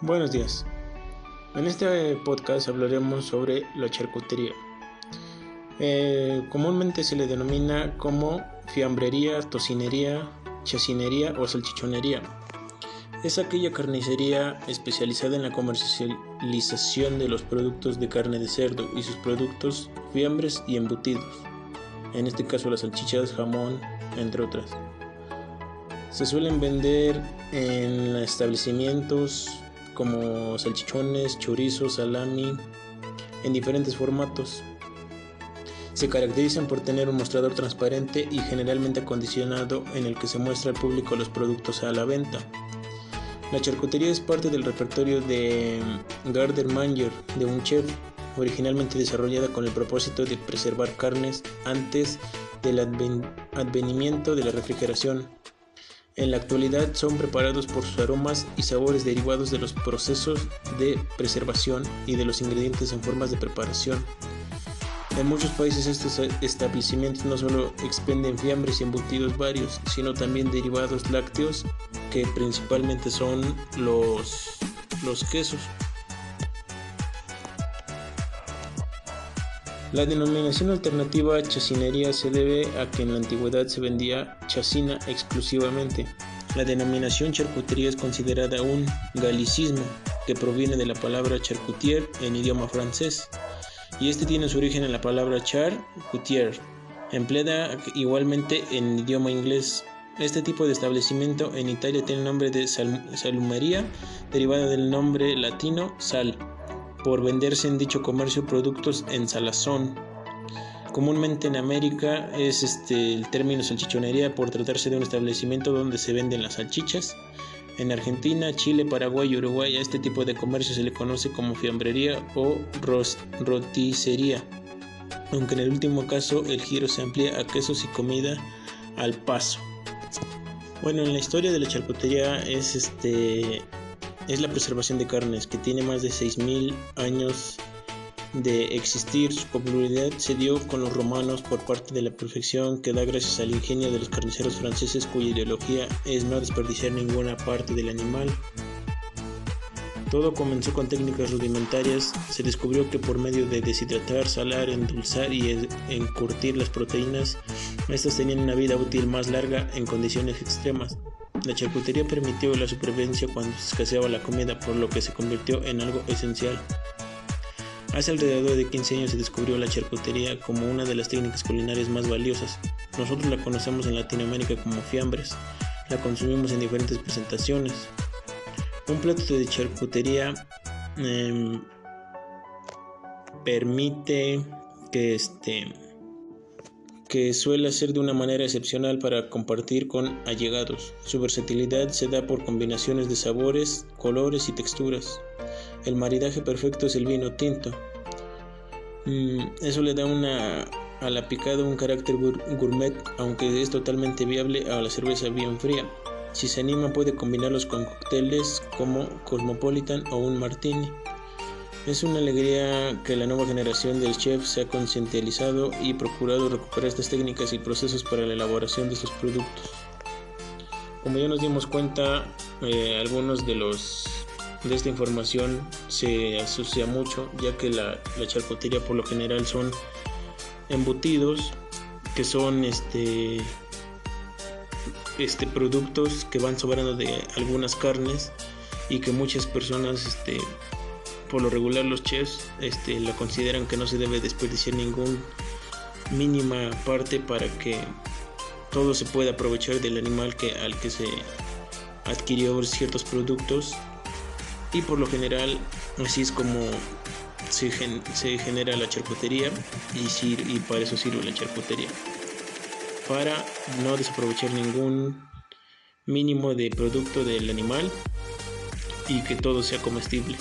Buenos días. En este podcast hablaremos sobre la charcutería. Eh, comúnmente se le denomina como fiambrería, tocinería, chacinería o salchichonería. Es aquella carnicería especializada en la comercialización de los productos de carne de cerdo y sus productos fiambres y embutidos. En este caso las salchichas, jamón, entre otras. Se suelen vender en establecimientos como salchichones, chorizos, salami, en diferentes formatos. Se caracterizan por tener un mostrador transparente y generalmente acondicionado en el que se muestra al público los productos a la venta. La charcutería es parte del repertorio de Garder Manger de un chef, originalmente desarrollada con el propósito de preservar carnes antes del advenimiento de la refrigeración. En la actualidad son preparados por sus aromas y sabores derivados de los procesos de preservación y de los ingredientes en formas de preparación. En muchos países estos establecimientos no solo expenden fiambres y embutidos varios, sino también derivados lácteos que principalmente son los, los quesos. La denominación alternativa chacinería se debe a que en la antigüedad se vendía chacina exclusivamente. La denominación charcutería es considerada un galicismo que proviene de la palabra charcutier en idioma francés y este tiene su origen en la palabra charcutier, empleada igualmente en idioma inglés. Este tipo de establecimiento en Italia tiene el nombre de salumería, derivada del nombre latino sal por venderse en dicho comercio productos en salazón. Comúnmente en América es este, el término salchichonería por tratarse de un establecimiento donde se venden las salchichas. En Argentina, Chile, Paraguay y Uruguay a este tipo de comercio se le conoce como fiambrería o roticería, aunque en el último caso el giro se amplía a quesos y comida al paso. Bueno, en la historia de la charcutería es este es la preservación de carnes, que tiene más de 6.000 años de existir. Su popularidad se dio con los romanos por parte de la perfección que da gracias al ingenio de los carniceros franceses cuya ideología es no desperdiciar ninguna parte del animal. Todo comenzó con técnicas rudimentarias. Se descubrió que por medio de deshidratar, salar, endulzar y encurtir las proteínas, estas tenían una vida útil más larga en condiciones extremas. La charcutería permitió la supervivencia cuando se escaseaba la comida, por lo que se convirtió en algo esencial. Hace alrededor de 15 años se descubrió la charcutería como una de las técnicas culinarias más valiosas. Nosotros la conocemos en Latinoamérica como fiambres. La consumimos en diferentes presentaciones. Un plato de charcutería em, permite que este que suele ser de una manera excepcional para compartir con allegados. Su versatilidad se da por combinaciones de sabores, colores y texturas. El maridaje perfecto es el vino tinto. Mm, eso le da una, a la picada un carácter gourmet, aunque es totalmente viable a la cerveza bien fría. Si se anima puede combinarlos con cócteles como Cosmopolitan o un martini. Es una alegría que la nueva generación del chef se ha concientizado y procurado recuperar estas técnicas y procesos para la elaboración de sus productos. Como ya nos dimos cuenta, eh, algunos de los de esta información se asocia mucho, ya que la, la charcutería por lo general son embutidos, que son este este productos que van sobrando de algunas carnes y que muchas personas este por lo regular los chefs este, lo consideran que no se debe desperdiciar ningún mínima parte para que todo se pueda aprovechar del animal que, al que se adquirió ciertos productos y por lo general así es como se, se genera la charcutería y, y para eso sirve la charcutería para no desaprovechar ningún mínimo de producto del animal y que todo sea comestible.